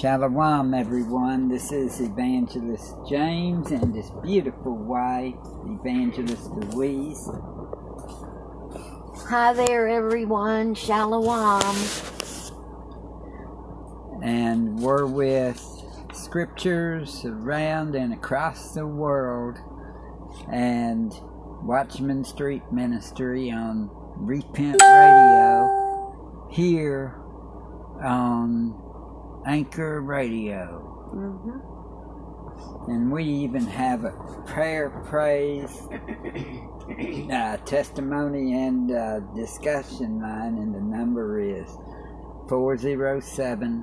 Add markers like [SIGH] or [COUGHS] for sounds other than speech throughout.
Shalom, everyone. This is Evangelist James and this beautiful wife, Evangelist Louise. Hi there, everyone. Shalom. And we're with scriptures around and across the world and Watchman Street Ministry on Repent Radio here on Anchor Radio. hmm And we even have a prayer, praise, [COUGHS] uh, testimony, and uh, discussion line, and the number is 407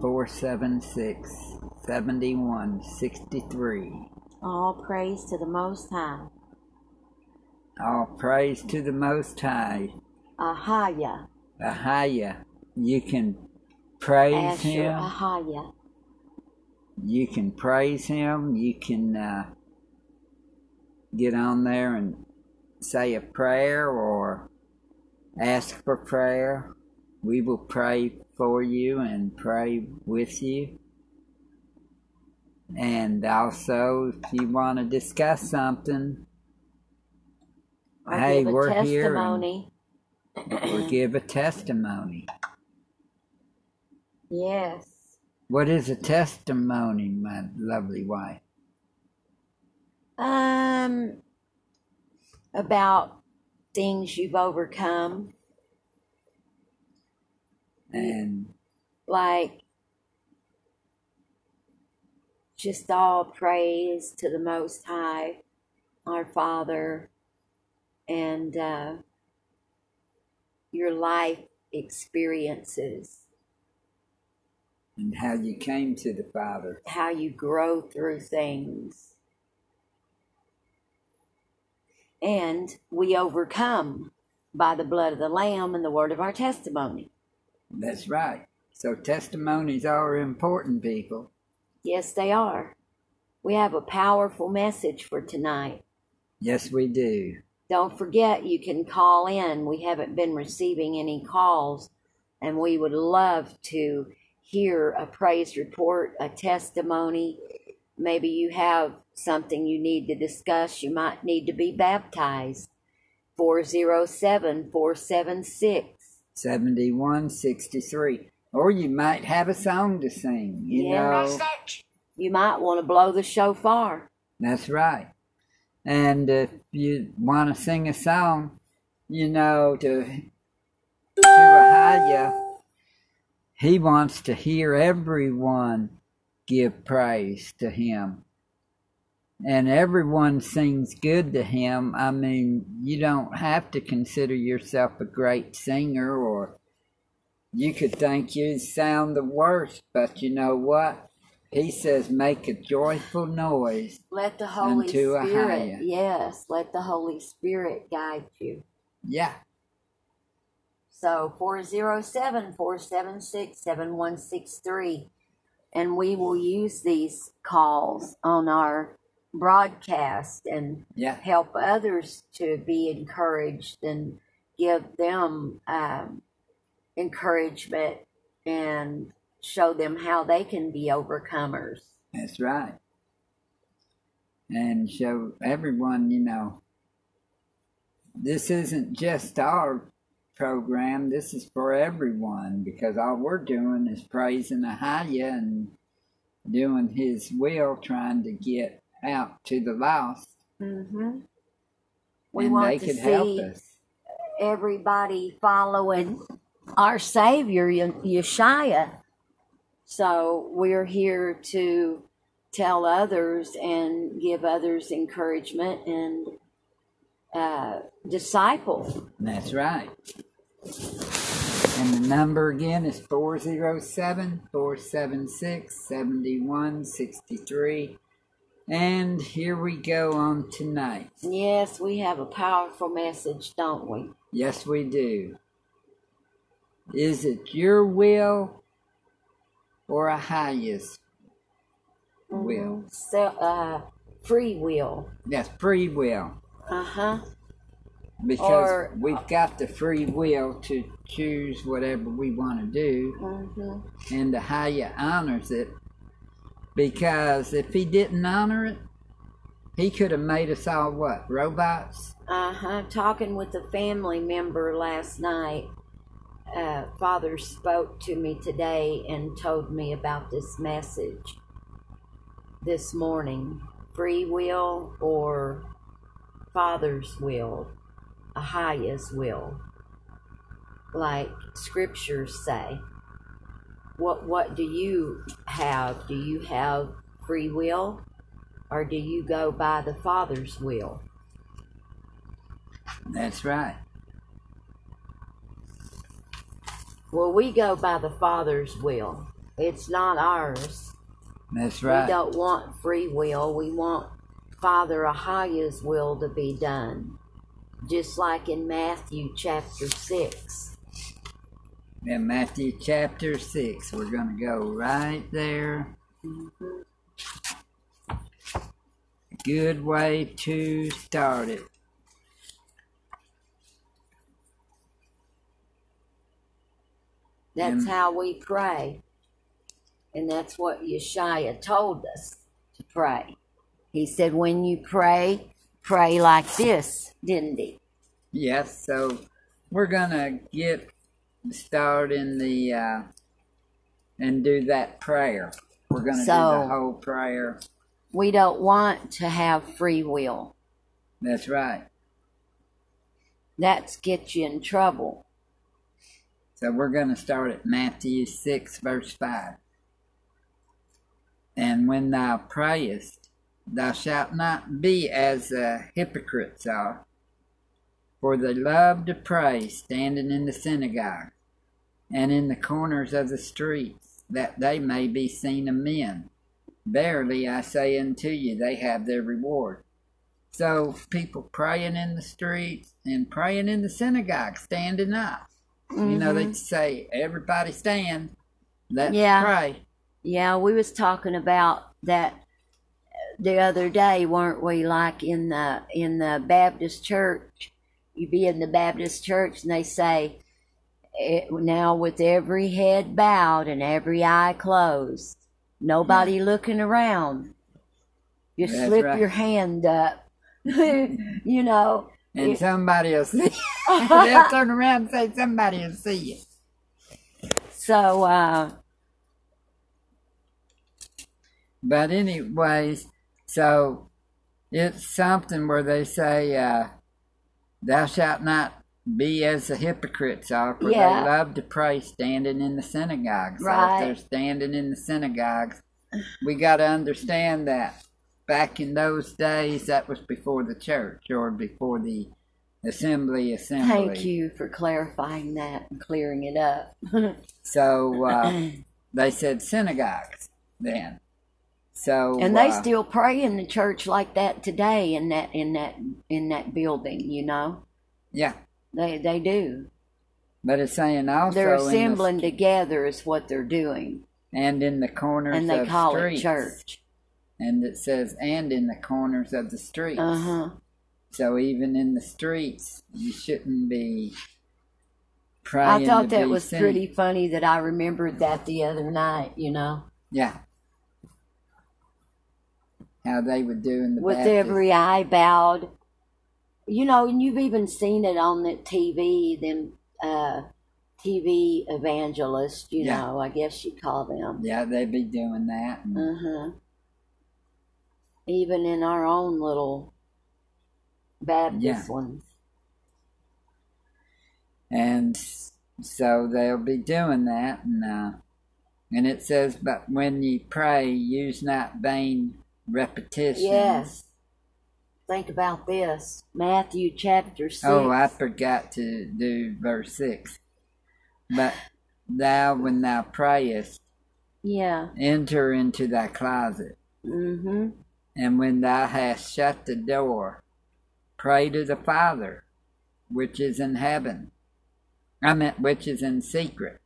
476 7163. All praise to the Most High. All praise to the Most High. Ahaya. Ahaya. You can praise Him. Ahaya. You can praise Him. You can uh, get on there and say a prayer or ask for prayer. We will pray for you and pray with you. And also, if you want to discuss something, Or Hey, we're here and- testimony. or give a testimony. Yes. What is a testimony, my lovely wife? Um, about things you've overcome, And like just all praise to the Most High, our Father, and uh, your life experiences, and how you came to the Father. how you grow through things. And we overcome by the blood of the Lamb and the word of our testimony. That's right. So testimonies are important, people. Yes, they are. We have a powerful message for tonight. Yes, we do. Don't forget, you can call in. We haven't been receiving any calls, and we would love to hear a praise report, a testimony. Maybe you have something you need to discuss. You might need to be baptized. 407 476. 7163. Or you might have a song to sing. You Yeah. know, You might want to blow the shofar. that's right. And if you want to sing a song, you know, to, to Ahaya, he wants to hear everyone give praise to him. And everyone sings good to him. I mean, you don't have to consider yourself a great singer, or you could think you sound the worst, but you know what? He says, make a joyful noise. Let the Holy Unto Spirit, higher. yes, let the Holy Spirit guide you. Yeah, So 407 476 7163. And we will use these calls on our broadcast and yeah, help others to be encouraged and give them um, encouragement and show them how they can be overcomers. that's right. And show everyone, you know, this isn't just our program, this is for everyone because all we're doing is praising Ahaya and doing his will, trying to get out to the lost. Mm-hmm. We and want they to see help us. everybody following our Savior, Ye- Yeshua. So we're here to tell others and give others encouragement and uh, disciple. That's right. And the number again is 407 476 7163. And here we go on tonight. Yes, we have a powerful message, don't we? Yes, we do. Is it your will or Ahaya's will? So, uh, free will. That's free will. Uh huh. Because Or- we've got the free will to choose whatever we want to do, hmm and the higher honors it. Because if he didn't honor it, he could have made us all what robots. Uh huh. Talking with a family member last night, uh, Father spoke to me today and told me about this message this morning free will or Father's will, Ahaya's will, like scriptures say. What, what do you have? Do you have free will or do you go by the Father's will? That's right. Well, we go by the Father's will. It's not ours. That's right. We don't want free will. We want Father Ahaya's will to be done. Just like in Matthew chapter 6. In Matthew chapter 6, we're going to go right there. Good way to start it. That's how we pray. And that's what Yeshua told us to pray. He said, when you pray, pray like this, didn't he? Yes, so we're going to get started in the, uh, and do that prayer. We're going to do the whole prayer. We don't want to have free will. That's right. That's get you in trouble. So we're going to start at Matthew 6, verse 5. And when thou prayest, thou shalt not be as the hypocrites are, for they love to pray standing in the synagogue and in the corners of the streets, that they may be seen of men. Verily I say unto you, they have their reward. So people praying in the streets and praying in the synagogue, standing up. You know, they mm-hmm. say everybody stand. Let's Yeah. pray. Yeah, we was talking about that the other day, weren't we? Like in the in the Baptist church, you be in the Baptist church, and they say, eh, "Now with every head bowed and every eye closed, nobody looking around, you That's slip right. your hand up." [LAUGHS] you know, And It- somebody will see. [LAUGHS] They'll turn around and say somebody will see you. so uh, But anyways, so it's something where they say, uh, "Thou shalt not be as the hypocrites are, for Yeah. they love to pray standing in the synagogues." So Right. if they're standing in the synagogues, we got to understand that back in those days, that was before the church or before the assembly. Assembly. thank you for clarifying that and clearing it up. [LAUGHS] So uh, they said synagogues then. So And they uh, still pray in the church like that today in that in that in that building, you know. yeah, They they do. but it's saying also They're in the- assembling together is what they're doing. and in the corners And they of call streets. it church. And it says and in the corners of the streets. Uh huh. So even in the streets, you shouldn't be I thought that was pretty funny that I remembered that the other night, you know. Yeah. How they would do in the With Baptist. every eye bowed. You know, and you've even seen it on the TV, them uh TV evangelists, you Yeah. know, I guess you'd call them. Yeah, they'd be doing that. and- Uh huh. Even in our own little Baptist Yeah. ones. and so they'll be doing that and uh, and it says but when ye pray use not vain repetitions Yes. Think about this. Matthew chapter 6. oh i forgot to do verse 6 but thou when thou prayest Yeah. enter into thy closet Mm-hmm. and when thou hast shut the door pray to the father which is in heaven i meant which is in secret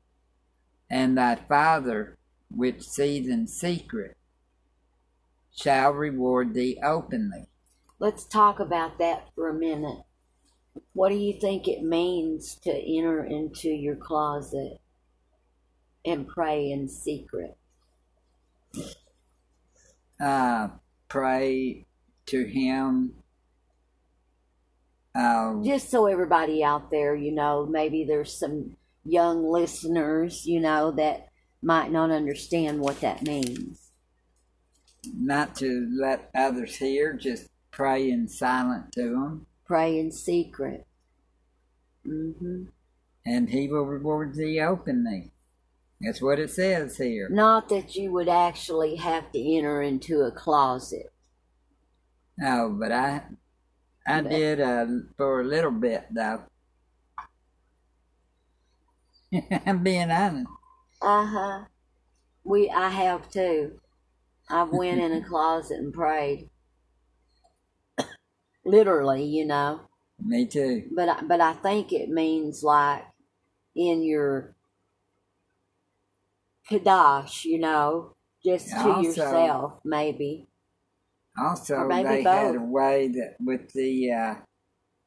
and thy father which sees in secret shall reward thee openly Let's talk about that for a minute. What do you think it means to enter into your closet and pray in secret? Uh, pray to Him. Uh, Just so everybody out there, you know, maybe there's some young listeners, you know, that might not understand what that means. Not to let others hear, just pray in silent to Him, Pray in secret. hmm and He will reward thee openly. That's what it says here. Not that you would actually have to enter into a closet. No, but I, I But- did uh, for a little bit though. [LAUGHS] I'm being honest. Uh huh. We, I have too. I've went in a closet and prayed. Literally, you know. Me too. But I, but I think it means like in your kadash, you know, just to Also- yourself, maybe. Also, maybe they had a way that with the uh,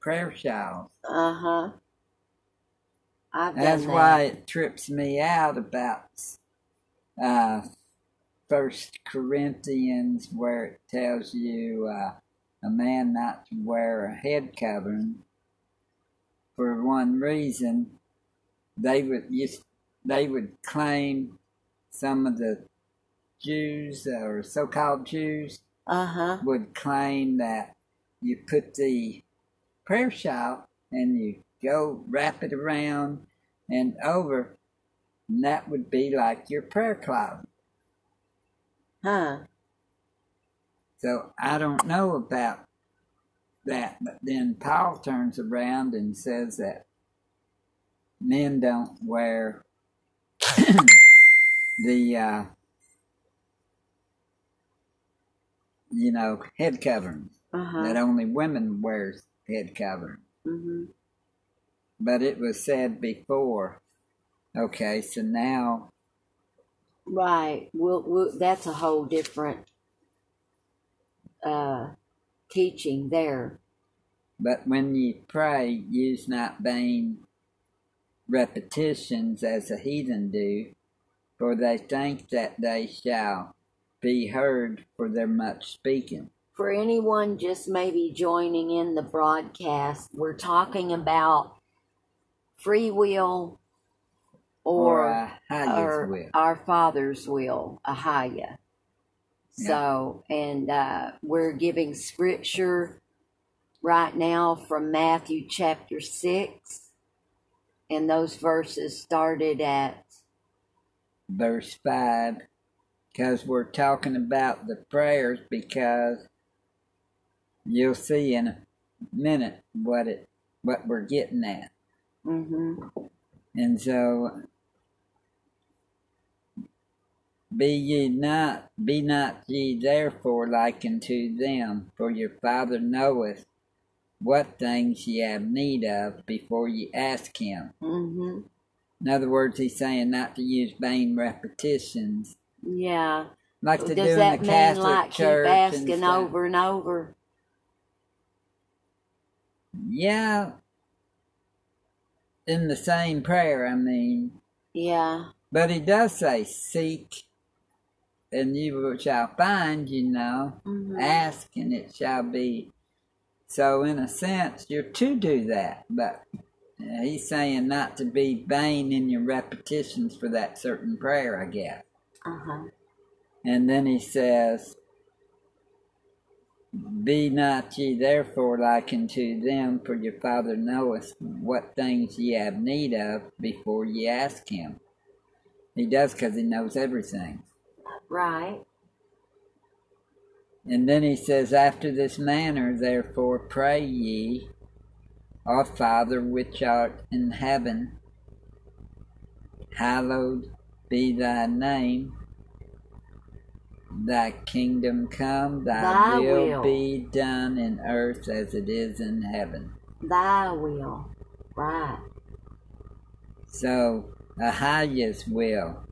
prayer shawls. Uh huh. I've done That's that. why it trips me out about uh, First Corinthians, where it tells you uh, a man not to wear a head covering for one reason. They would use, they would claim some of the Jews or so-called Jews Uh huh. would claim that you put the prayer shawl and you go wrap it around and over, and that would be like your prayer closet. Huh. So I don't know about that, but then Paul turns around and says that men don't wear [COUGHS] the, uh, you know, head coverings. Uh huh. that only women wears head covering. hmm But it was said before. Okay, so now Right. We'll, we'll, that's a whole different uh, teaching there. but when ye pray, use not vain repetitions as the heathen do, for they think that they shall be heard for their much speaking. For anyone just maybe joining in the broadcast, we're talking about free will or, or will. our Father's will, Ahaya. So, and uh, we're giving scripture right now from Matthew chapter 6. And those verses started at, verse 5 because we're talking about the prayers because you'll see in a minute what it what we're getting at hmm and so be ye not be not ye therefore like unto them for your father knoweth what things ye have need of before ye ask him hmm in other words he's saying not to use vain repetitions yeah. like do Does in that the mean Catholic like keep Church and asking stuff. over and over? Yeah, in the same prayer, I mean, Yeah. but he does say, "Seek, and you shall find." You know, hmm ask, and it shall be. So, in a sense, you're to do that, but uh, he's saying not to be vain in your repetitions for that certain prayer, I guess. Uh huh. And then he says, Be not ye therefore like unto them, for your Father knoweth what things ye have need of before ye ask him. He does because he knows everything. Right. And then he says, After this manner, therefore, pray ye, Our Father which art in heaven, hallowed be thy name. Thy kingdom come, thy, Thy will, will. be done in earth as it is in heaven. Thy will. Right. So, Ahaya's will.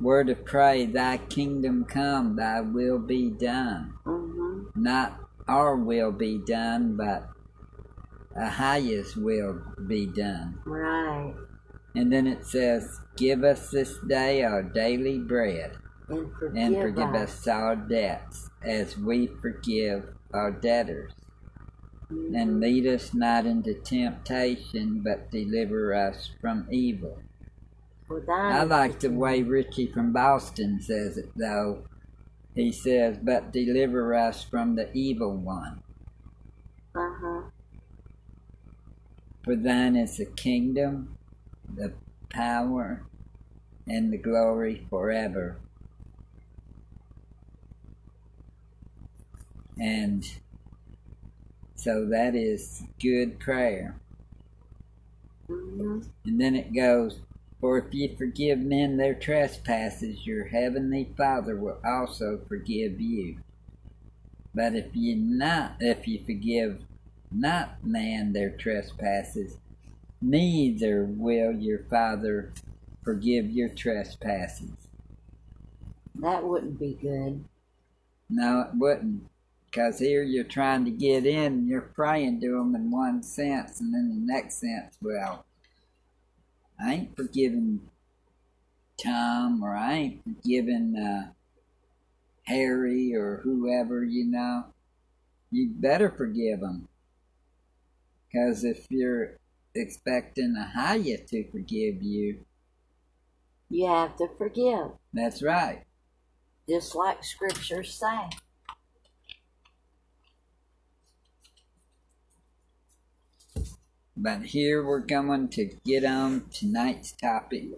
We're to pray, Thy kingdom come, Thy will be done. hmm not our will be done, but Ahiah's will be done. Right. And then it says, Give us this day our daily bread, And forgive, and forgive us. us our debts, as we forgive our debtors. And lead us not into temptation, but deliver us from evil. Thine I like the way Richie from Boston says it, though. He says, But deliver us from the evil one. Uh-huh. For thine is the kingdom, the power, and the glory forever. And so that is good prayer. hmm And then it goes, For if ye forgive men their trespasses, your heavenly Father will also forgive you. But if ye not if ye forgive not man their trespasses, neither will your Father forgive your trespasses. That wouldn't be good. No, it wouldn't. Because here you're trying to get in and you're praying to them in one sense, and then the next sense, well, I ain't forgiving Tom or I ain't forgiving uh, Harry or whoever, you know. You better forgive them. Because if you're expecting Ahiah to forgive you, You have to forgive, that's right. just like scriptures say. But here we're going to get on tonight's topic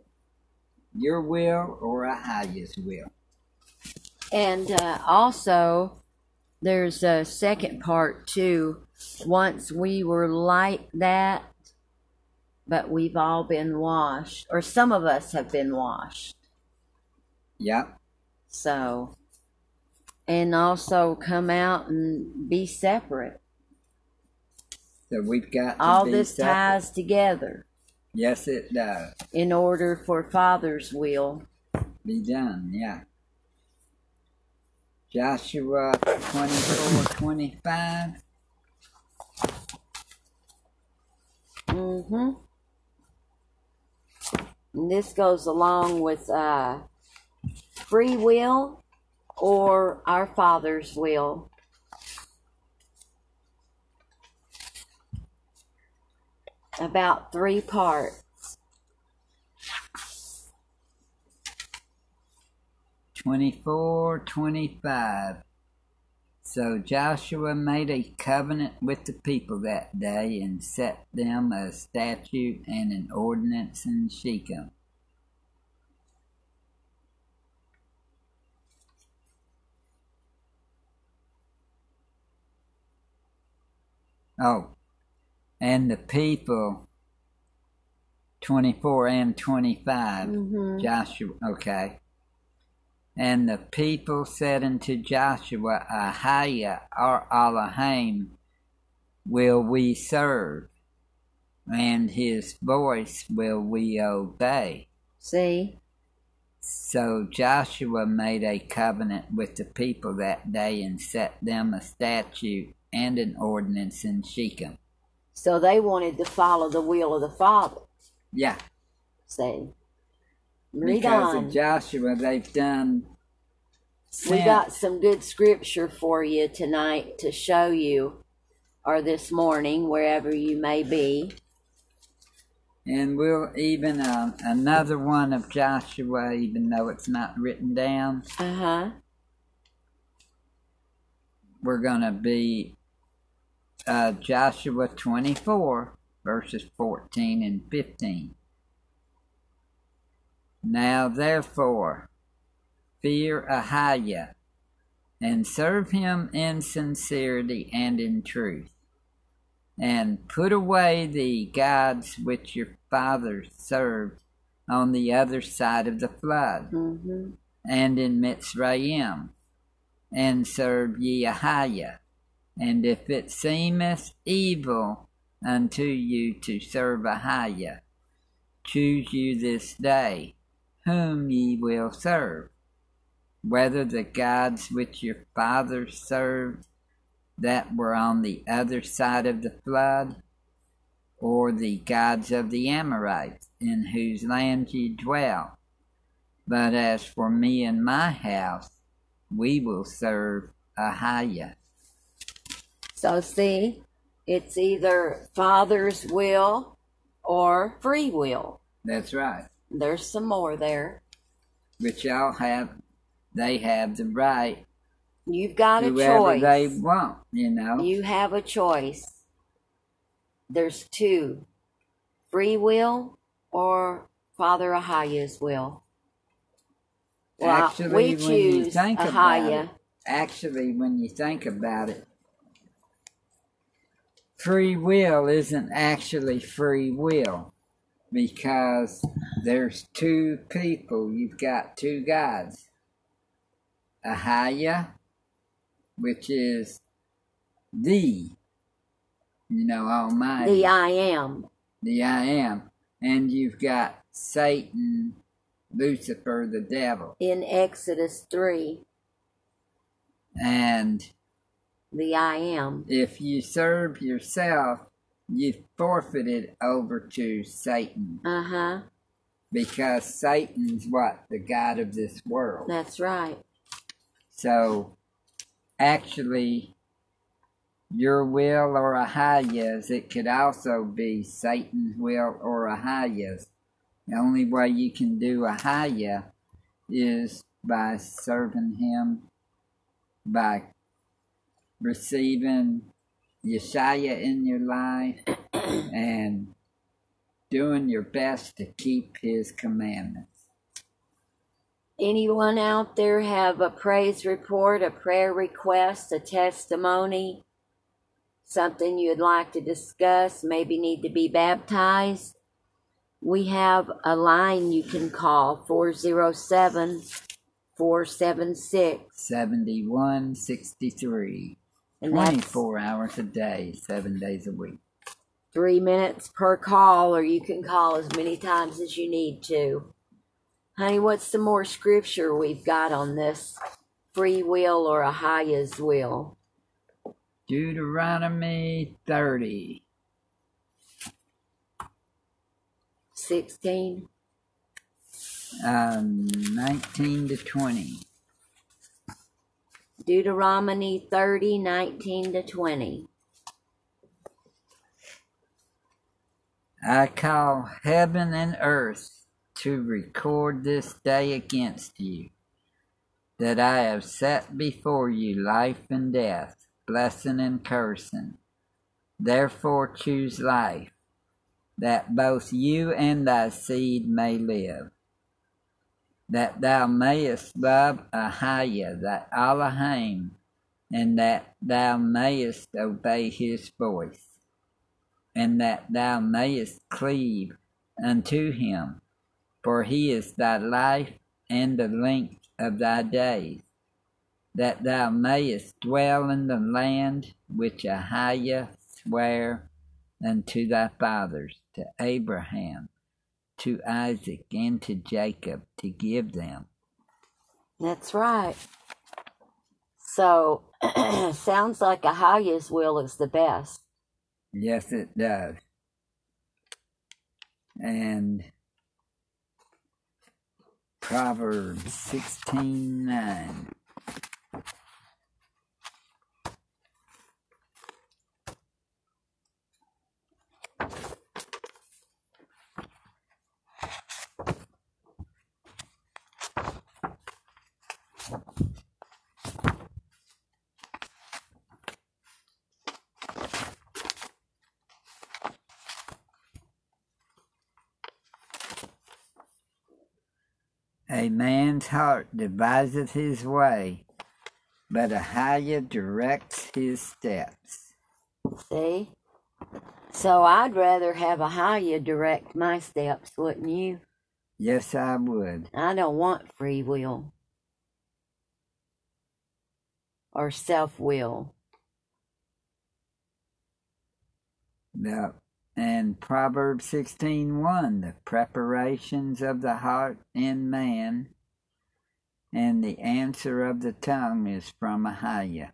your will or Ahiah's will. And uh, also, there's a second part too. Once we were like that, but we've all been washed, or some of us have been washed. Yep. So, and also come out and be separate. So we've got to All this separate. ties together Yes, it does. in order for Father's will. Be done, yeah. Joshua 24 25. Mm-hmm. And this goes along with uh, free will or our Father's will. About three parts. 24 25. So Joshua made a covenant with the people that day and set them a statute and an ordinance in Shechem. Oh, and the people 24 and 25. Mm-hmm. Joshua, okay. And the people said unto Joshua, Ahiah or Elohim will we serve, and his voice will we obey. See? So Joshua made a covenant with the people that day and set them a statute and an ordinance in Shechem. So they wanted to follow the will of the Father. Yeah, See? Read because on. of Joshua, they've done. We got some good scripture for you tonight to show you, or this morning, wherever you may be. And we'll even uh, another one of Joshua, even though it's not written down, Uh huh. we're going to be uh, Joshua 24, verses 14 and 15. Now therefore, fear Ahiah, and serve him in sincerity and in truth, and put away the gods which your fathers served on the other side of the flood Mm-hmm. and in Mitzrayim, and serve ye Ahiah. And if it seemeth evil unto you to serve Ahiah, choose you this day whom ye will serve, whether the gods which your fathers served that were on the other side of the flood, or the gods of the Amorites, in whose land ye dwell. But as for me and my house, we will serve Ahiah. So, see, it's either Father's will or free will. That's right. There's some more there. But y'all have, they have the right, You've got a choice. they want, you know. You have a choice. There's two free will or Father Ahiah's will. Well, Actually, we when you choose think about Ahiah. it, actually, when you think about it, free will isn't actually free will because there's two people. You've got two gods. Ahiah, which is the, you know, Almighty, The I am. the I am, and you've got Satan, Lucifer, the devil, In Exodus 3, and the I am. if you serve yourself, you've forfeited over to Satan Uh huh. because Satan's what? The God of this world. That's right. So actually, your will or Ahiah's, it could also be Satan's will or Ahiah's. The only way you can do Ahiah is by serving him, by receiving Yeshua in your life and doing your best to keep his commandments. Anyone out there have a praise report, a prayer request, a testimony, something you'd like to discuss, maybe need to be baptized? We have a line you can call 407 476. 7163. And 24 hours a day, seven days a week. three minutes per call, or you can call as many times as you need to. Honey, what's the more scripture we've got on this free will or Ahiah's will? Deuteronomy 30, 16. um, 19 to 20. Deuteronomy 30, 19 to 20. I call heaven and earth to record this day against you, that I have set before you life and death, blessing and cursing. Therefore choose life, that both you and thy seed may live, that thou mayest love Ahiah thy Elohim, and that thou mayest obey his voice and that thou mayest cleave unto him, for he is thy life and the length of thy days, that thou mayest dwell in the land which Ahiah sware unto thy fathers, to Abraham, to Isaac, and to Jacob, to give them. That's right. So, [CLEARS THROAT] sounds like Ahiah's will is the best. Yes, it does. And Proverbs sixteen nine. A man's heart deviseth his way, but Ahiah directs his steps. See? So, I'd rather have Ahiah direct my steps, wouldn't you? Yes, I would. I don't want free will or self will. The, and Proverbs sixteen one, the preparations of the heart in man, and the answer of the tongue is from Ahiah.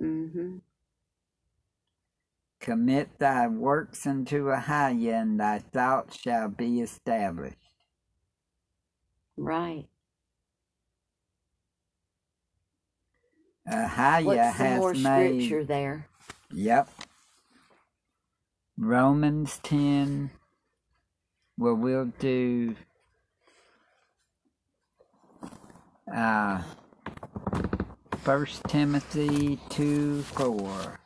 Mm-hmm. Commit thy works unto Ahiah, and thy thoughts shall be established. Right. Ahiah What's has more made. scripture there? Yep. Romans 10. Well, we'll do. Uh, First Timothy 2 4.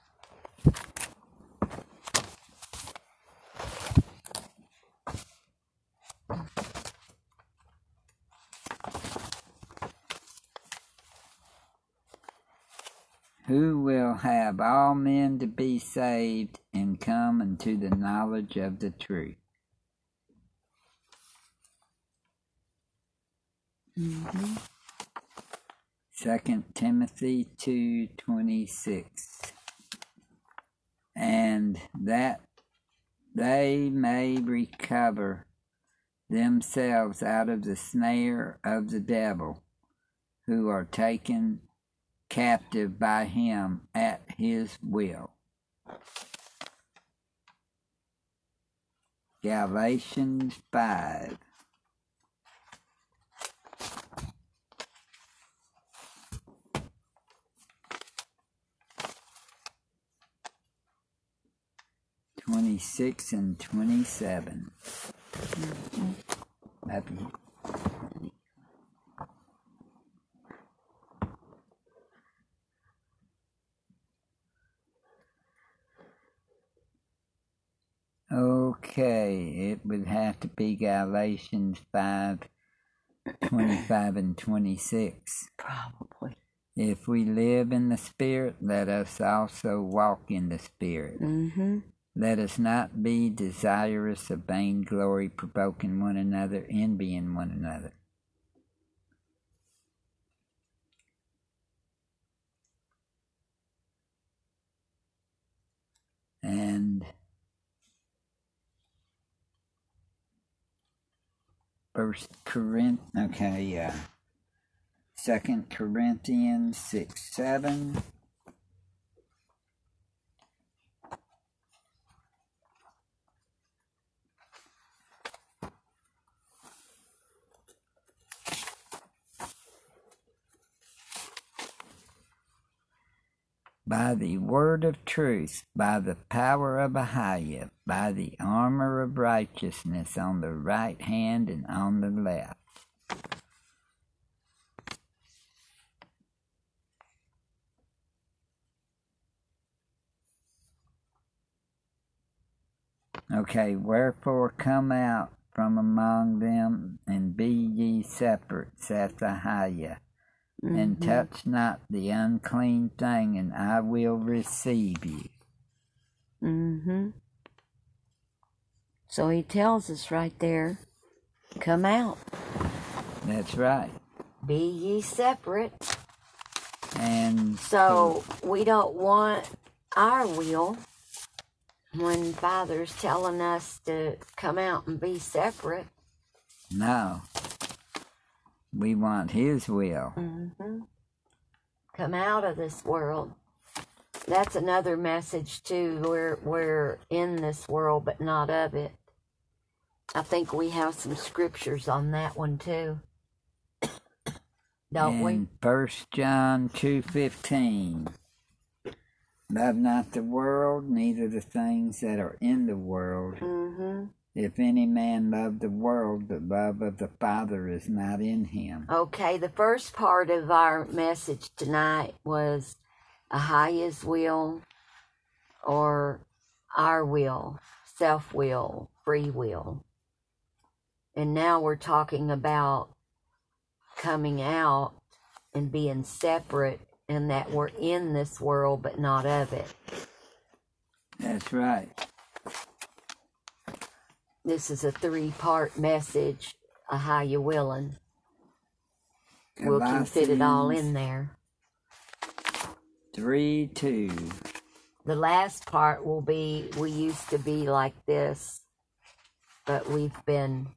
Who will have all men to be saved and come unto the knowledge of the truth? Second Timothy two twenty six, and that they may recover themselves out of the snare of the devil, who are taken captive by him at his will. Galatians 5. Twenty-six and twenty-seven. Mm-hmm. Happy. Okay, it would Galatians 5 25 and 26. Probably. If we live in the Spirit, let us also walk in the Spirit. Mm-hmm. Let us not be desirous of vainglory, provoking one another, envying one another. And First Corinth, okay, yeah. Second Corinthians six seven. By the word of truth, by the power of Ahiah, by the armor of righteousness on the right hand and on the left. Okay, wherefore come out from among them and be ye separate, saith Ahiah and Mm-hmm. touch not the unclean thing, and I will receive you. Mm-hmm. So he tells us right there, come out, That's right. be ye separate. And So we don't want our will when Father's telling us to come out and be separate. no, we want His will. Mm-hmm. Come out of this world. That's another message too. We're we're in this world, but not of it. I think we have some scriptures on that one too. [COUGHS] Don't we? in First John two fifteen. Love not the world, neither the things that are in the world. Mm-hmm. If any man love the world, the love of the Father is not in him. Okay, the first part of our message tonight was Ahiah's will or our will, self will, free will. And now we're talking about coming out and being separate and that we're in this world but not of it. That's right. This is a three part message, Ahiah willing. We can fit it all in there. 3 2. The last part will be we used to be like this, but we've been,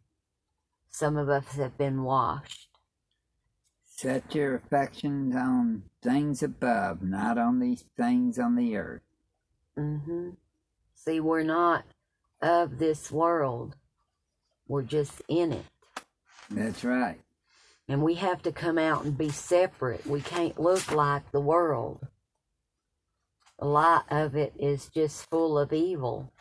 some of us have been washed. Set your affections on things above, not on these things on the earth. Mm hmm. See, we're not of this world, we're just in it. That's right. And we have to come out and be separate. We can't look like the world. A lot of it is just full of evil.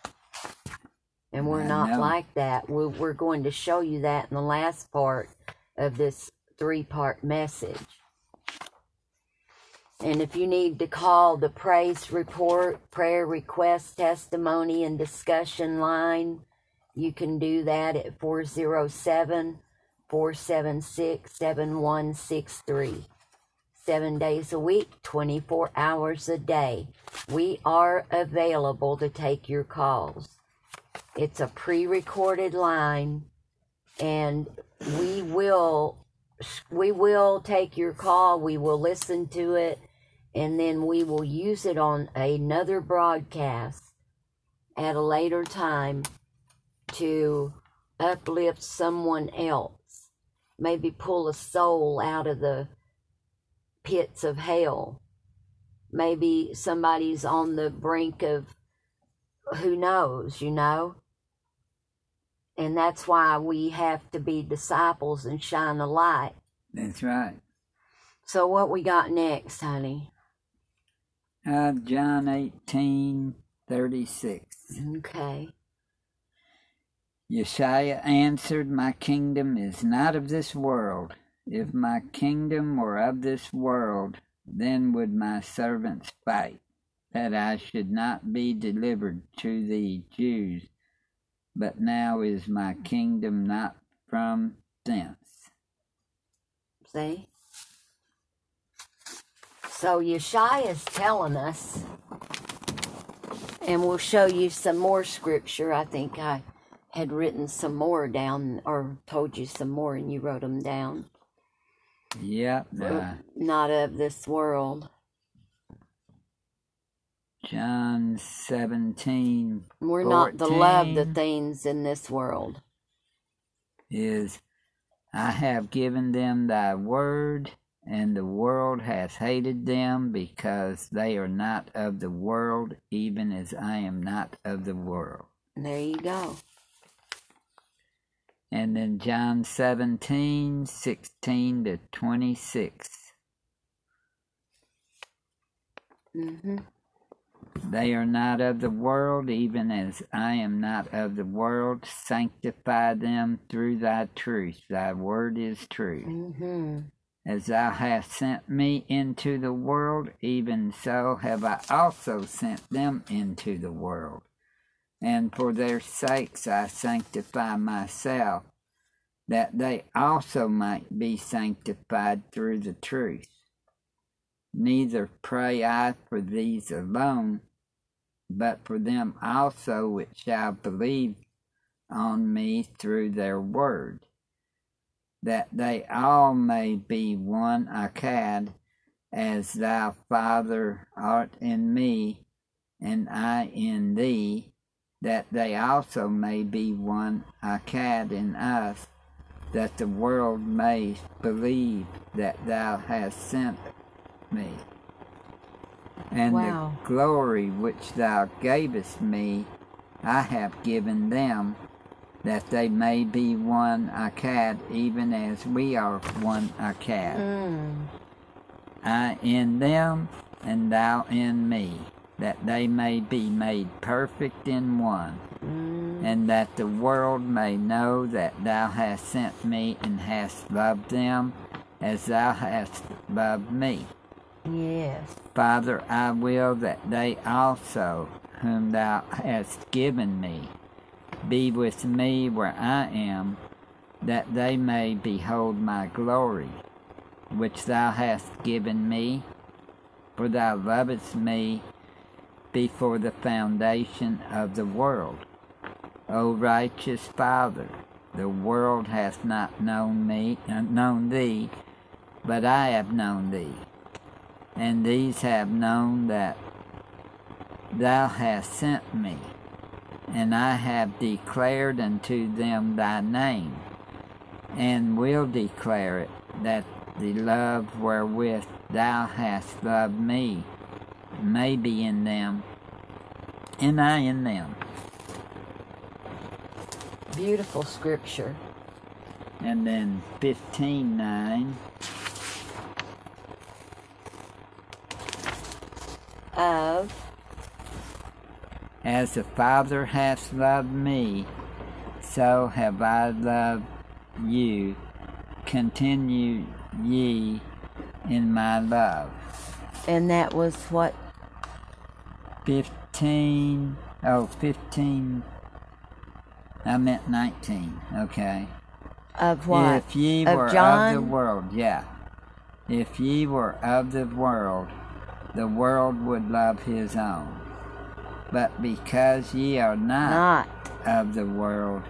And we're I not know. like that. We're, we're going to show you that in the last part of this three part message. And if you need to call the praise report, prayer request, testimony, and discussion line, you can do that at 407 476 7163. Seven days a week, 24 hours a day. We are available to take your calls. It's a pre recorded line, and we will we will take your call we will listen to it and then we will use it on another broadcast at a later time to uplift someone else maybe pull a soul out of the pits of hell maybe somebody's on the brink of who knows you know and that's why we have to be disciples and shine a light. That's right. So, what we got next, honey? Uh, John eighteen thirty six. Okay. Yeshua answered, My kingdom is not of this world. If my kingdom were of this world, then would my servants fight, that I should not be delivered to the Jews. But now is my kingdom not from thence. See? So, Yeshua is telling us, and we'll show you some more scripture. I think I had written some more down, or told you some more, and you wrote them down. Yep, uh, Not of this world. John 17 We're not the love the things in this world. is I have given them thy word, and the world hath hated them because they are not of the world, even as I am not of the world. And there you go. And then John 17, 16 to 26. hmm They are not of the world, even as I am not of the world. Sanctify them through thy truth. Thy word is truth. hmm As thou hast sent me into the world, even so have I also sent them into the world. And for their sakes I sanctify myself, that they also might be sanctified through the truth. Neither pray I for these alone, but for them also which shall believe on me through their word that they all may be one echad, as thou, Father, art in me, and I in thee, that they also may be one echad in us, that the world may believe that thou hast sent me. And Wow. the glory which thou gavest me, I have given them, that they may be one echad, even as we are one echad. Mm. I in them, and thou in me, that they may be made perfect in one, Mm. and that the world may know that thou hast sent me and hast loved them as thou hast loved me. Yes. Father, I will that they also, whom thou hast given me, be with me where I am, that they may behold my glory, which thou hast given me, for thou lovest me before the foundation of the world. O righteous Father, the world hath not known me, uh, known thee, but I have known thee. And these have known that thou hast sent me, and I have declared unto them thy name, and will declare it, that the love wherewith thou hast loved me may be in them, and I in them. Beautiful scripture. And then fifteen nine. Of As the Father hath loved me, so have I loved you. Continue ye in my love. and that was what 15, oh, 15, I meant 19, okay. of what If ye Of were of the world, yeah. If ye were of the world, the world would love his own. But because ye are not, not of the world,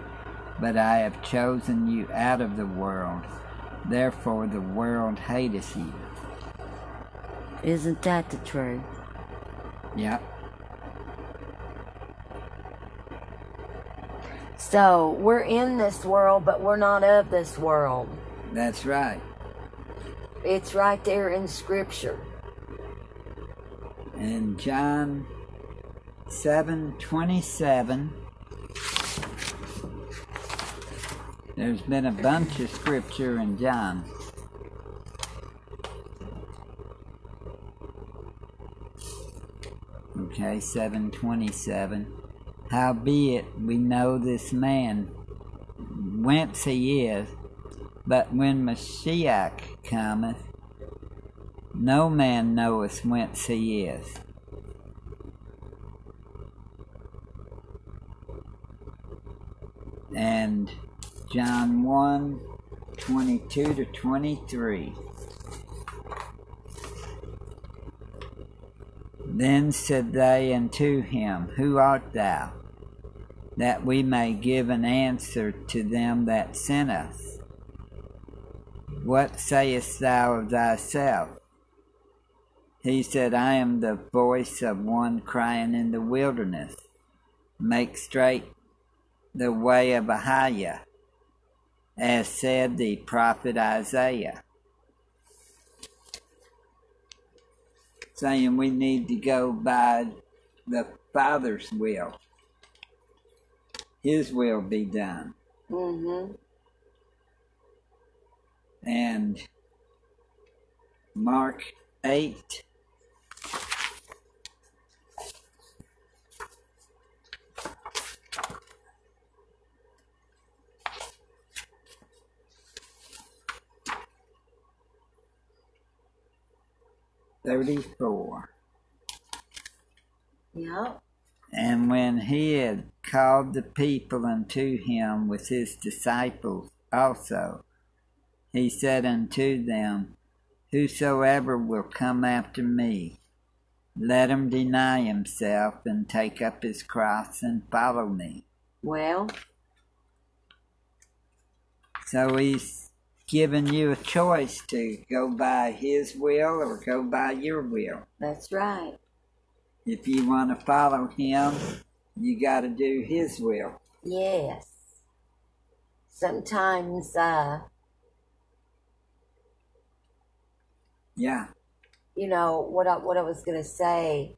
but I have chosen you out of the world, therefore the world hateth you. isn't that the truth? Yep. So we're in this world, but we're not of this world. That's right. It's right there in Scripture. in John 7:27 There's been a bunch of scripture in John. Okay, 727. Howbeit we know this man whence he is, but when Mashiach cometh, no man knoweth whence he is. And John 1 22 to 23. Then said they unto him, Who art thou? That we may give an answer to them that sent us. What sayest thou of thyself? He said, I am the voice of one crying in the wilderness, Make straight the way of Ahiah, as said the prophet Isaiah. Saying we need to go by the Father's will. His will be done. Mm-hmm. And Mark 8 34. Yep. And when he had called the people unto him with his disciples also, he said unto them, Whosoever will come after me, let him deny himself and take up his cross and follow me. Well, So he's given you a choice to go by his will or go by your will. that's right. If you want to follow him, you got to do his will. Yes. Sometimes, uh, Yeah, you know what I what I was gonna say.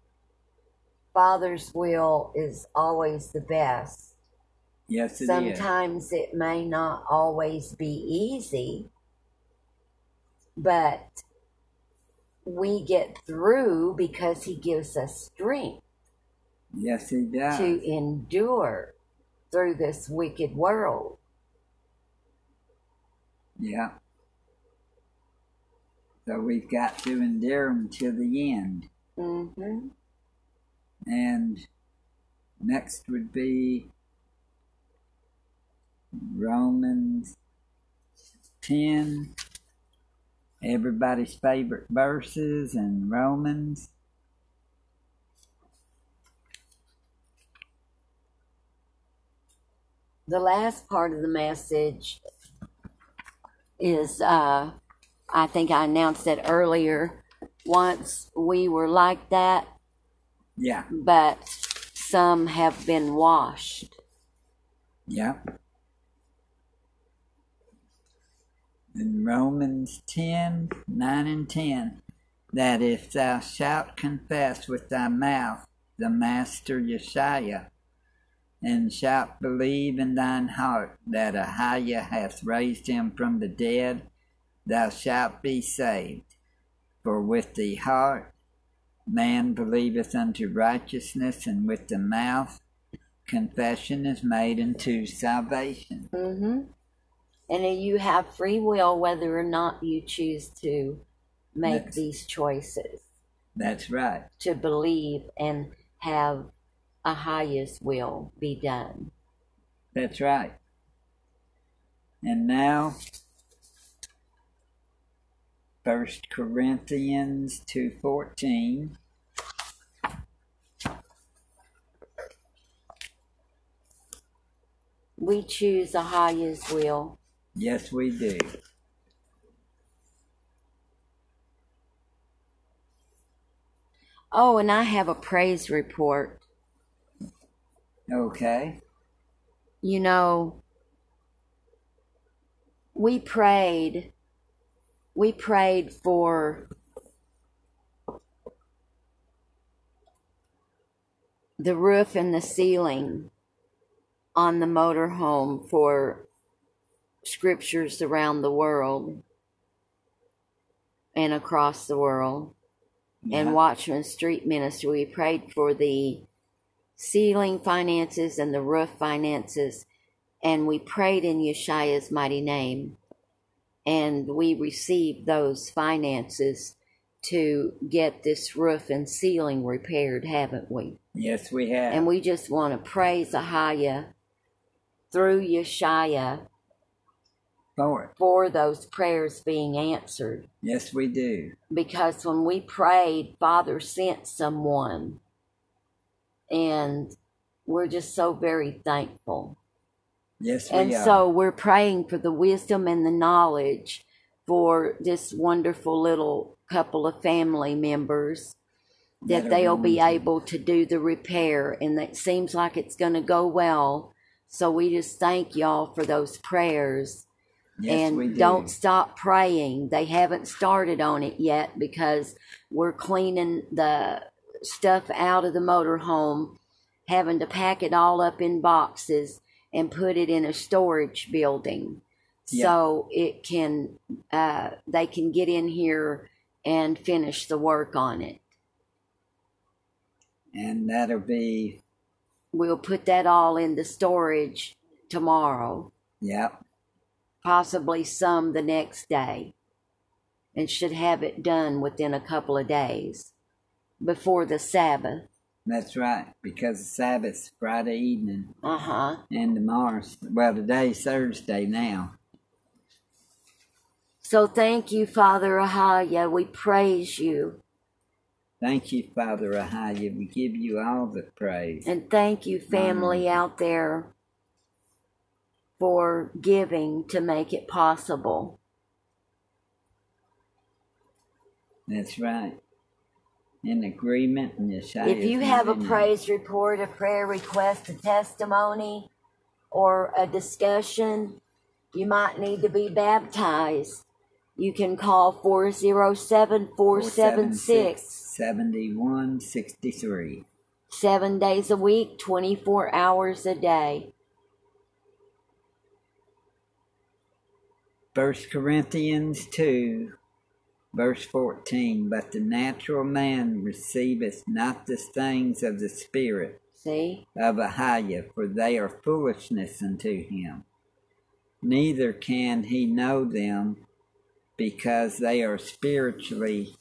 Father's will is always the best. Yes, it is. Sometimes it may not always be easy, but we get through because He gives us strength Yes, he does. to endure through this wicked world. Yeah. So we've got to endure them to the end. Mm-hmm. And next would be Romans 10. Everybody's favorite verses in Romans. The last part of the message is uh, I think I announced it earlier. Once we were like that, Yeah, but some have been washed. yeah. In Romans 10 9 and 10, that if thou shalt confess with thy mouth the Master Yeshua, and shalt believe in thine heart that Ahiah hath raised him from the dead, thou shalt be saved. For with the heart man believeth unto righteousness, and with the mouth confession is made unto salvation. Mm-hmm. And you have free will whether or not you choose to make Yes. these choices That's right. to believe and have Ahaya's will be done. That's right. And now, First Corinthians two fourteen. We choose Ahaya's will. Yes, we do. Oh, and I have a praise report. Okay. You know, we prayed, we prayed for the roof and the ceiling on the motorhome for scriptures around the world and across the world and Watchman Street Ministry. We prayed for the ceiling finances and the roof finances, and we prayed in Yeshua's mighty name, and we received those finances to get this roof and ceiling repaired, haven't we? Yes, we have. And we just want to praise Ahaya through Yeshua for for those prayers being answered. Yes, we do. because when we prayed, Father sent someone, and we're just so very thankful. Yes, we are. And are. so we're praying for the wisdom and the knowledge for this wonderful little couple of family members that That they'll be able to do the repair, and it seems like it's going to go well. So we just thank y'all for those prayers yes, and we do. don't stop praying. They haven't started on it yet because we're cleaning the stuff out of the motorhome, having to pack it all up in boxes and put it in a storage building. So it can, uh, they can get in here and finish the work on it. and that'll be, We'll put that all in the storage tomorrow. yep. Possibly some the next day, and should have it done within a couple of days before the Sabbath. That's right. Because the Sabbath's Friday evening Uh huh. and tomorrow's, well, today's Thursday now. So thank you, Father Ahaya. We praise you. Thank you, Father Ahaya. We give you all the praise. And thank you, family out there, for giving to make it possible. That's right. In agreement and. If you have a praise report, a prayer request, a testimony, or a discussion, you might need to be baptized. You can call 407 476 7163. seven days a week, 24 hours a day. First Corinthians 2, verse 14. But the natural man receiveth not the things of the Spirit See? of Ahiah, for they are foolishness unto him. Neither can he know them, because they are spiritually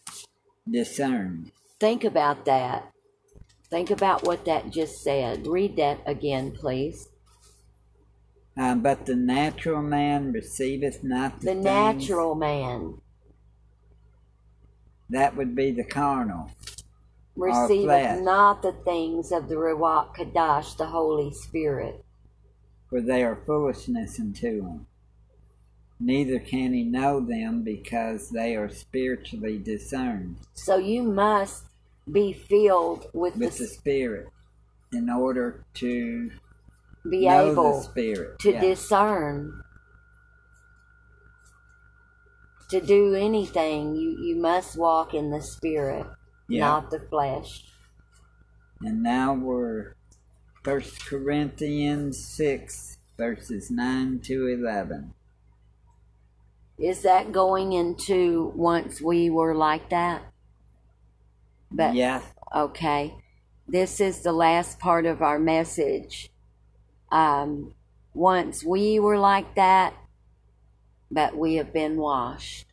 discerned. Think about that. Think about what that just said. Read that again, please. Um, but the natural man receiveth not the, The natural man That would be the carnal. receiveth not the things of the Ruach Kadash, the Holy Spirit. for they are foolishness unto him. Neither can he know them because they are spiritually discerned So you must be filled with, with the, the Spirit in order to be know able to Yeah. discern. To do anything, you, you must walk in the spirit, Yeah. not the flesh. And now we're First Corinthians 6, verses 9 to 11. Is that going into once we were like that? But yes, okay. This is the last part of our message. Um, once we were like that, but we have been washed.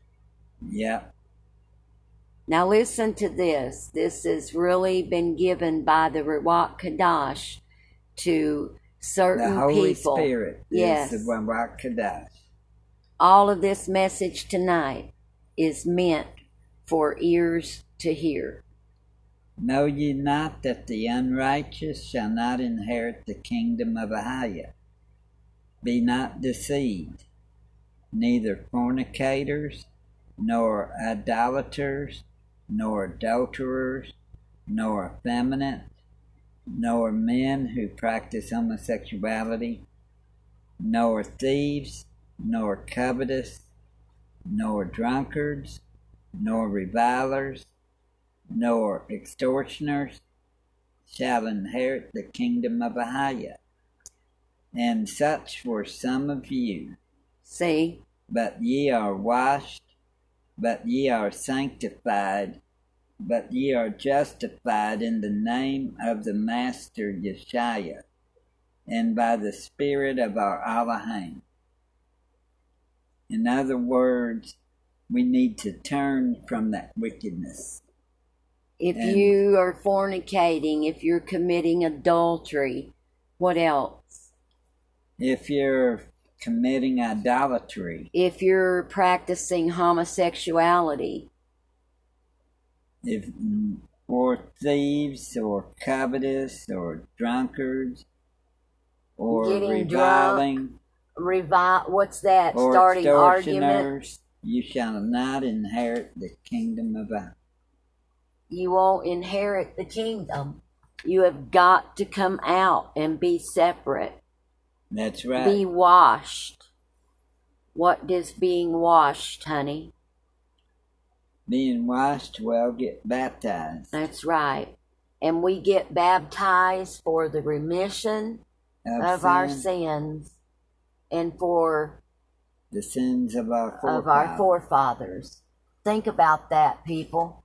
yep, Now listen to this. This has really been given by the Ruach Kadash to certain the Holy people. Spirit Yes. is the Ruach Kadash. All of this message tonight is meant for ears to hear. Know ye not that the unrighteous shall not inherit the kingdom of Ahiah? Be not deceived, neither fornicators, nor idolaters, nor adulterers, nor effeminate, nor men who practice homosexuality, nor thieves, nor covetous, nor drunkards, nor revilers, nor extortioners shall inherit the kingdom of Ahiah. And such were some of you, See? but ye are washed, but ye are sanctified, but ye are justified in the name of the Master Yeshua, and by the Spirit of our Elohim. In other words, we need to turn from that wickedness. If you are fornicating, if you're committing adultery, what else? If you're committing idolatry, If you're practicing homosexuality, if or thieves or covetous or drunkards or Getting drunk, reviling revi- what's that? Starting argument. extortioners, you shall not inherit the kingdom of God. You won't inherit the kingdom. You have got to come out and be separate. That's right. Be washed. What does being washed, honey? Being washed, well, get baptized That's right. And we get baptized for the remission of, of our sins and for the sins of our of our forefathers. forefathers. Think about that, people.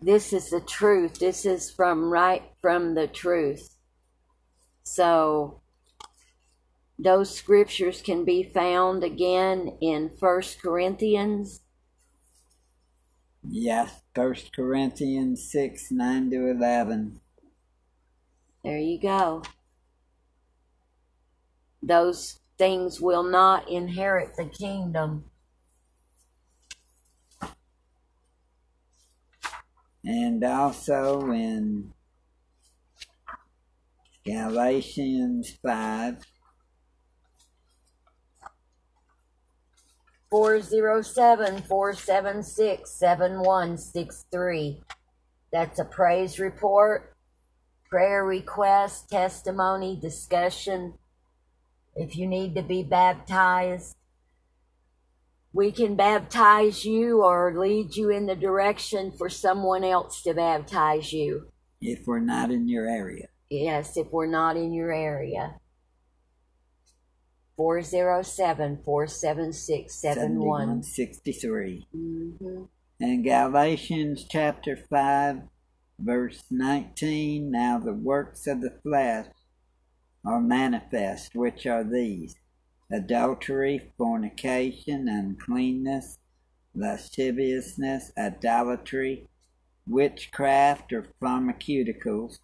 This is the truth. This is from right from the truth. So those scriptures can be found again in First Corinthians. Yes, First Corinthians six nine to eleven. There you go. Those things will not inherit the kingdom. And also in Galatians 5, 407 476 7163. That's a praise report, prayer request, testimony, discussion. If you need to be baptized, we can baptize you or lead you in the direction for someone else to baptize you. if we're not in your area. Yes, if we're not in your area. 407 476 71. 7163. Mm-hmm. And Galatians chapter 5, verse 19 Now the works of the flesh are manifest, which are these adultery, fornication, uncleanness, lasciviousness, idolatry, witchcraft or pharmaceuticals,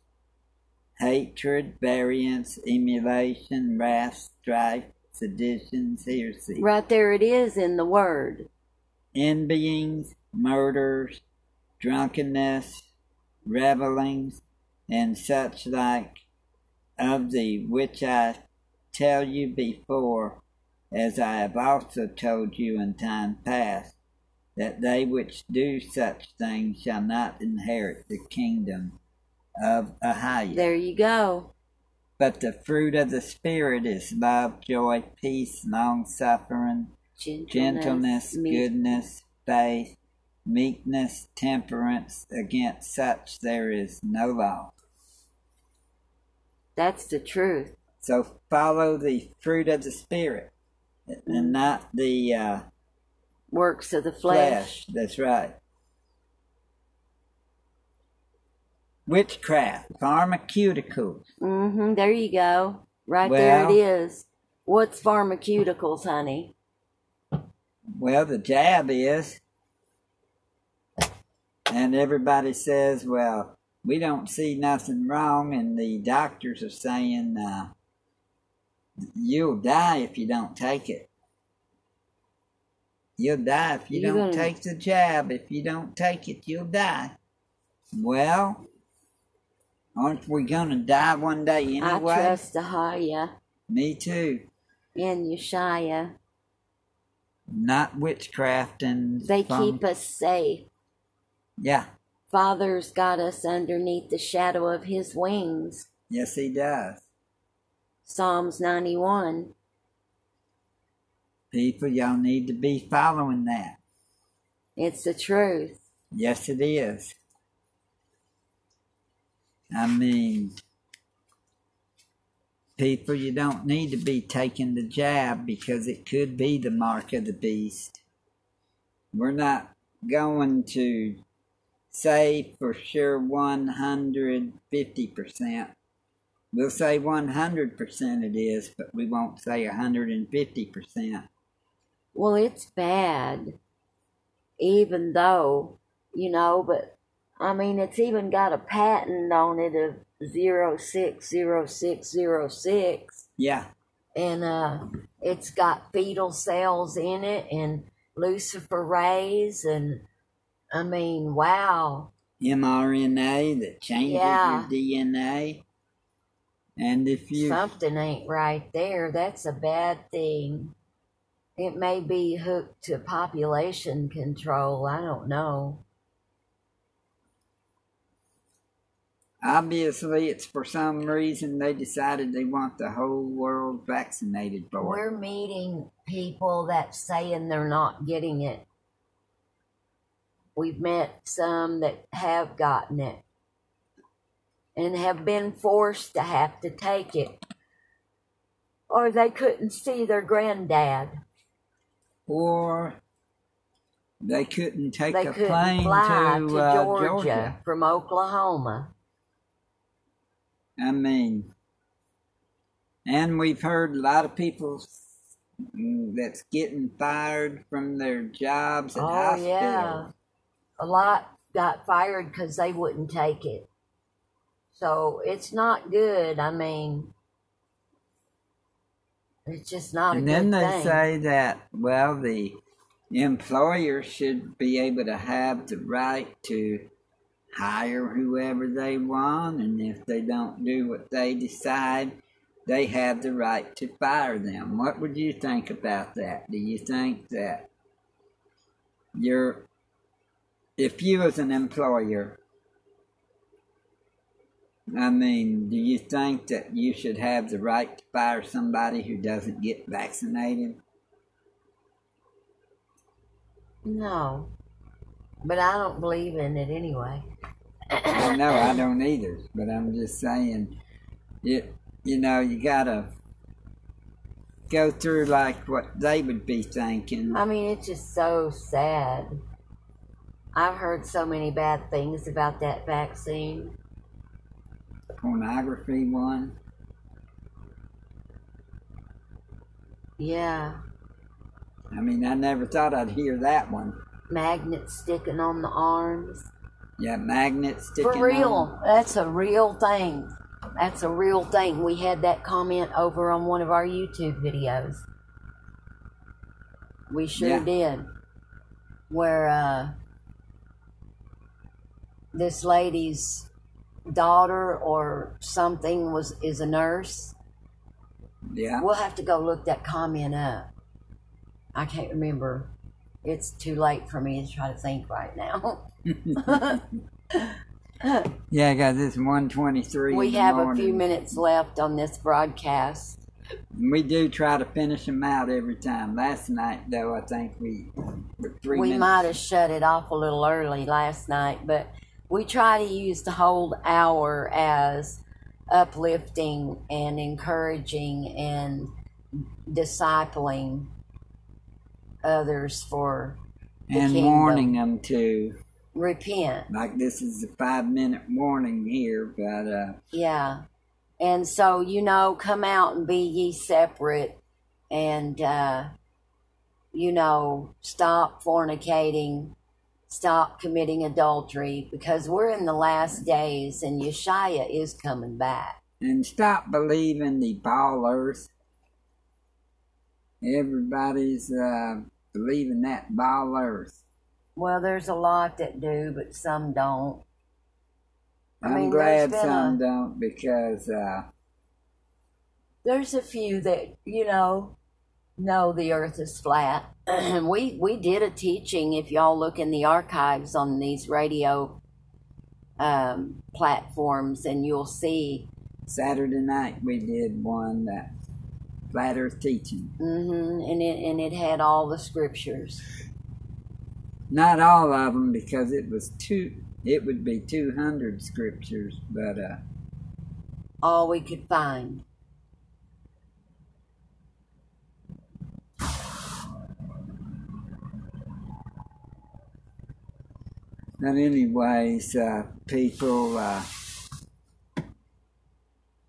hatred, variance, emulation, wrath, strife, seditions, heresy, Right there it is in the word. envyings, murders, drunkenness, revelings, and such like, of the which I tell you before, as I have also told you in time past, that they which do such things shall not inherit the kingdom of Ahiah. There you go. But the fruit of the Spirit is love, joy, peace, long suffering, Gentleness, gentleness, meek- goodness, faith, meekness, temperance. Against such there is no law. That's the truth. So follow the fruit of the Spirit and not the uh, Works of the flesh. flesh. That's right. Witchcraft, pharmaceuticals. Mm-hmm. There you go. Right there it is. What's pharmaceuticals, honey? Well, the jab is. And everybody says, well, we don't see nothing wrong, and the doctors are saying uh, you'll die if you don't take it. You'll die if you You're don't gonna- take the jab. If you don't take it, you'll die. Well, aren't we going to die one day anyway? I trust Ahaya Me too. and Yeshaya. Not witchcraft and. They pharm- keep us safe. Yeah. Father's got us underneath the shadow of his wings. Yes, he does. Psalms 91. People, y'all need to be following that. It's the truth. Yes, it is. I mean, people, you don't need to be taking the jab because it could be the mark of the beast. We're not going to say for sure 150%. We'll say 100% it is, but we won't say 150%. Well, it's bad. Even though, you know, but I mean, it's even got a patent on it of 060606. Yeah. And uh, it's got fetal cells in it and luciferase, And I mean, wow. mRNA that changes Yeah. your DNA. And if you Something ain't right there. That's a bad thing. It may be hooked to population control. I don't know. obviously it's for some reason they decided they want the whole world vaccinated for it. We're meeting people that saying they're not getting it. We've met some that have gotten it and have been forced to have to take it. Or they couldn't see their granddad. Or they couldn't take They a couldn't plane fly to, to, uh, Georgia, Georgia. from Oklahoma. I mean, and we've heard a lot of people that's getting fired from their jobs at Oh, hospitals. yeah. A lot got fired because they wouldn't take it. So it's not good. I mean, it's just not And then they thing. say that, well, the employer should be able to have the right to hire whoever they want, and if they don't do what they decide, they have the right to fire them. What would you think about that? Do you think that you're, if you as an employer, I mean, do you think that you should have the right to fire somebody who doesn't get vaccinated? no. But I don't believe in it anyway. Well, no, I don't either. But I'm just saying, it. You know, you gotta go through like what they would be thinking. I mean, it's just so sad. I've heard so many bad things about that vaccine. Pornography one. Yeah. I mean, I never thought I'd hear that one. Magnets sticking on the arms. Yeah, magnets sticking. For real. on- That's a real thing. That's a real thing. We had that comment over on one of our YouTube videos. We sure Yeah. did. Where uh, this lady's daughter or something was is a nurse. Yeah. We'll have to go look that comment up. I can't remember. It's too late for me to try to think right now. [LAUGHS] Yeah, I got this 123. we have a few minutes left on this broadcast. We do try to finish them out every time. Last night, though, I think we we minutes. might have shut it off a little early last night, but we try to use the whole hour as uplifting and encouraging and discipling others for and warning them to, repent. like this is a five minute warning here, but uh, Yeah. And so, you know, come out and be ye separate and, uh, you know, stop fornicating, stop committing adultery because we're in the last days and Yeshua is coming back. and stop believing the ballers. Everybody's uh, believing that ballers. Well, there's a lot that do, but some don't. I I'm mean, glad some a- don't because uh, There's a few that, you know, know the earth is flat. [CLEARS THROAT] we we did a teaching if y'all look in the archives on these radio um, platforms and you'll see Saturday night we did one that flat earth teaching. Mm-hmm. and it and it had all the scriptures. Not all of them because it was two. It would be two hundred scriptures, but uh, All we could find. But anyways, uh, people, uh,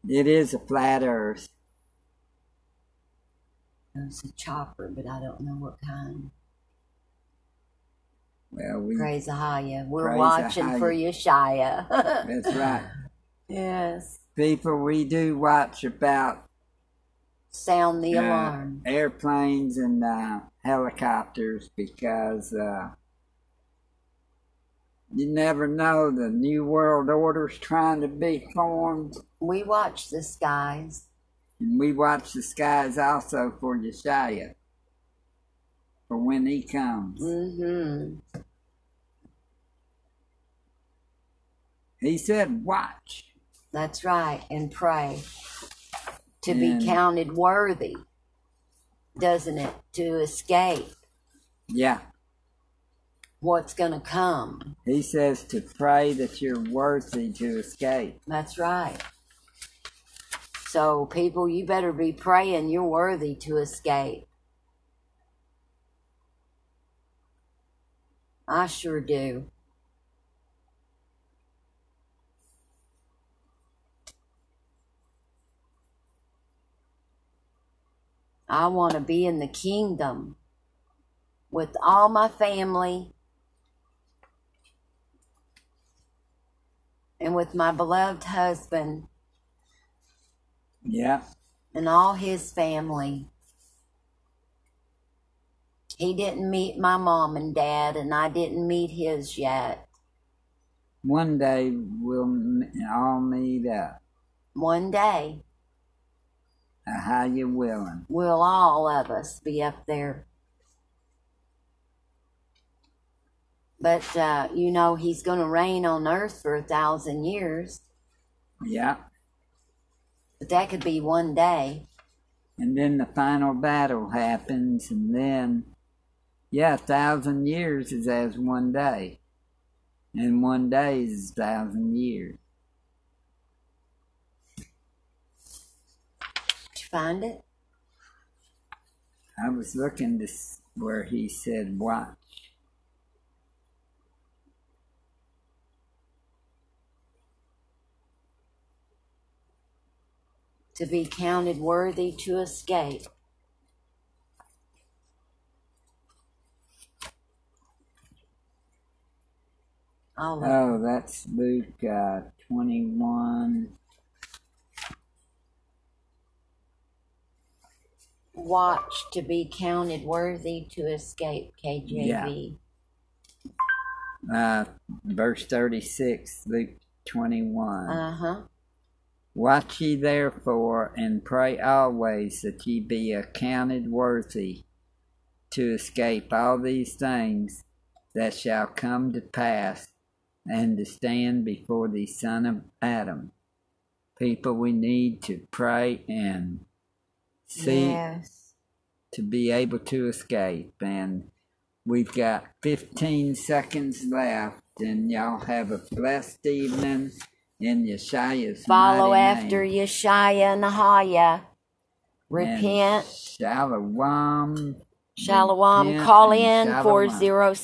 it is a flat Earth. It's a chopper, but I don't know what kind. Well, we Praise Ahaya. We're Praise watching Ahaya. for Yeshaya. [LAUGHS] that's right. yes. People, we do watch about Sound the uh, alarm. airplanes and uh, helicopters because uh, you never know the new world order's trying to be formed. We watch the skies. And we watch the skies also for Yeshua, for when he comes. hmm He said, watch. That's right. And pray to And- be counted worthy, doesn't it? To escape Yeah. What's going to come. He says to pray that you're worthy to escape. That's right. So, people, you better be praying you're worthy to escape. I sure do. I want to be in the kingdom with all my family and with my beloved husband Yeah. and all his family. He didn't meet my mom and dad, and I didn't meet his yet. One day we'll all meet up. One day, how you willing? we'll all of us be up there. But, uh, you know, he's going to reign on earth for a thousand years. Yeah. But that could be one day. And then the final battle happens, and then, yeah, a thousand years is as one day. And one day is a thousand years. Did you find it? I was looking to where he said, watch. To be counted worthy to escape. Oh, that's Luke uh, 21. watch to be counted worthy to escape KJV. Yeah. Uh, verse 36, Luke 21. Uh huh. Watch ye therefore, and pray always that ye be accounted worthy to escape all these things that shall come to pass, and to stand before the Son of Adam. People, we need to pray and see Yes. to be able to escape. And we've got 15 seconds left, and y'all have a blessed evening in Yeshua's Follow after name. Yeshaya and Nahaya. And Repent. Shalom. Shalom. Repent Call in 407